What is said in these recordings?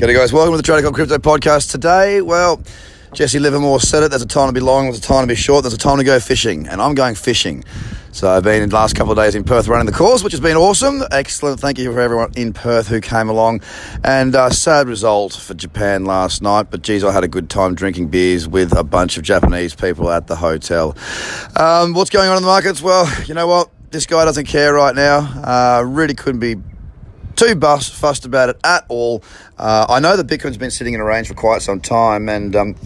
G'day, guys. Welcome to the Trader Crypto Podcast. Today, well, Jesse Livermore said it. There's a time to be long, there's a time to be short, there's a time to go fishing, and I'm going fishing. So I've been in the last couple of days in Perth running the course, which has been awesome. Excellent. Thank you for everyone in Perth who came along. And uh, sad result for Japan last night, but geez, I had a good time drinking beers with a bunch of Japanese people at the hotel. Um, what's going on in the markets? Well, you know what? This guy doesn't care right now. Uh, really couldn't be too bus, fussed about it at all. Uh, I know that Bitcoin's been sitting in a range for quite some time, and um,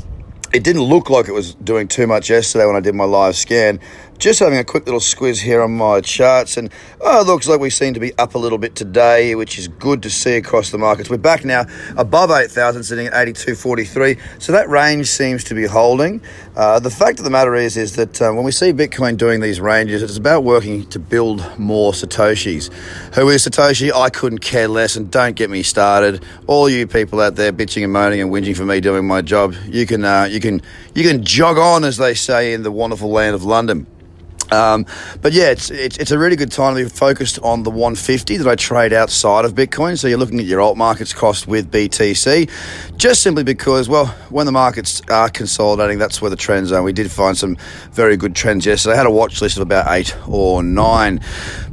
it didn't look like it was doing too much yesterday when I did my live scan. Just having a quick little squiz here on my charts, and oh, it looks like we seem to be up a little bit today, which is good to see across the markets. We're back now above 8,000, sitting at 82.43, so that range seems to be holding. Uh, the fact of the matter is, is that uh, when we see Bitcoin doing these ranges, it's about working to build more Satoshis. Who is Satoshi? I couldn't care less, and don't get me started. All you people out there bitching and moaning and whinging for me doing my job, you can, uh, you can, you can jog on, as they say in the wonderful land of London. Um, but yeah, it's, it's, it's a really good time to be focused on the 150 that I trade outside of Bitcoin. So you're looking at your alt markets cost with BTC, just simply because, well, when the markets are consolidating, that's where the trends are. We did find some very good trends yesterday. I had a watch list of about eight or nine.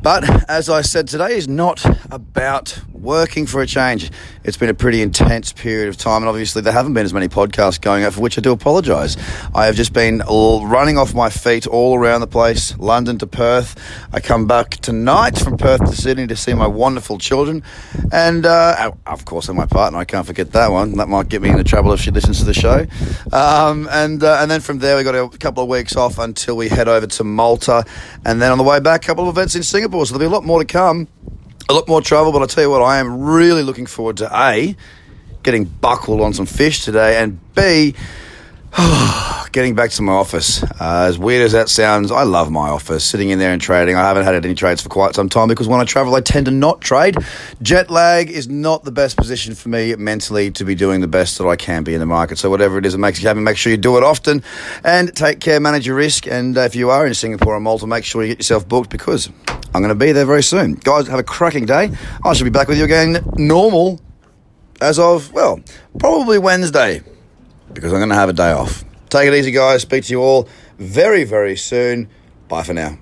But as I said, today is not about working for a change. It's been a pretty intense period of time, and obviously there haven't been as many podcasts going out, for which I do apologise. I have just been running off my feet all around the place, London to Perth. I come back tonight from Perth to Sydney to see my wonderful children, and uh, of course, and my partner. I can't forget that one. That might get me into trouble if she listens to the show. Um, and uh, and then from there, we got a couple of weeks off until we head over to Malta, and then on the way back, a couple of events in Singapore. So there'll be a lot more to come a lot more travel, but I tell you what, I am really looking forward to A, getting buckled on some fish today, and B, getting back to my office. Uh, as weird as that sounds, I love my office, sitting in there and trading. I haven't had any trades for quite some time because when I travel, I tend to not trade. Jet lag is not the best position for me mentally to be doing the best that I can be in the market. So, whatever it is that makes you happy, make sure you do it often and take care, manage your risk. And uh, if you are in Singapore or Malta, make sure you get yourself booked because I'm going to be there very soon. Guys, have a cracking day. I should be back with you again normal as of, well, probably Wednesday because I'm going to have a day off. Take it easy, guys. Speak to you all very, very soon. Bye for now.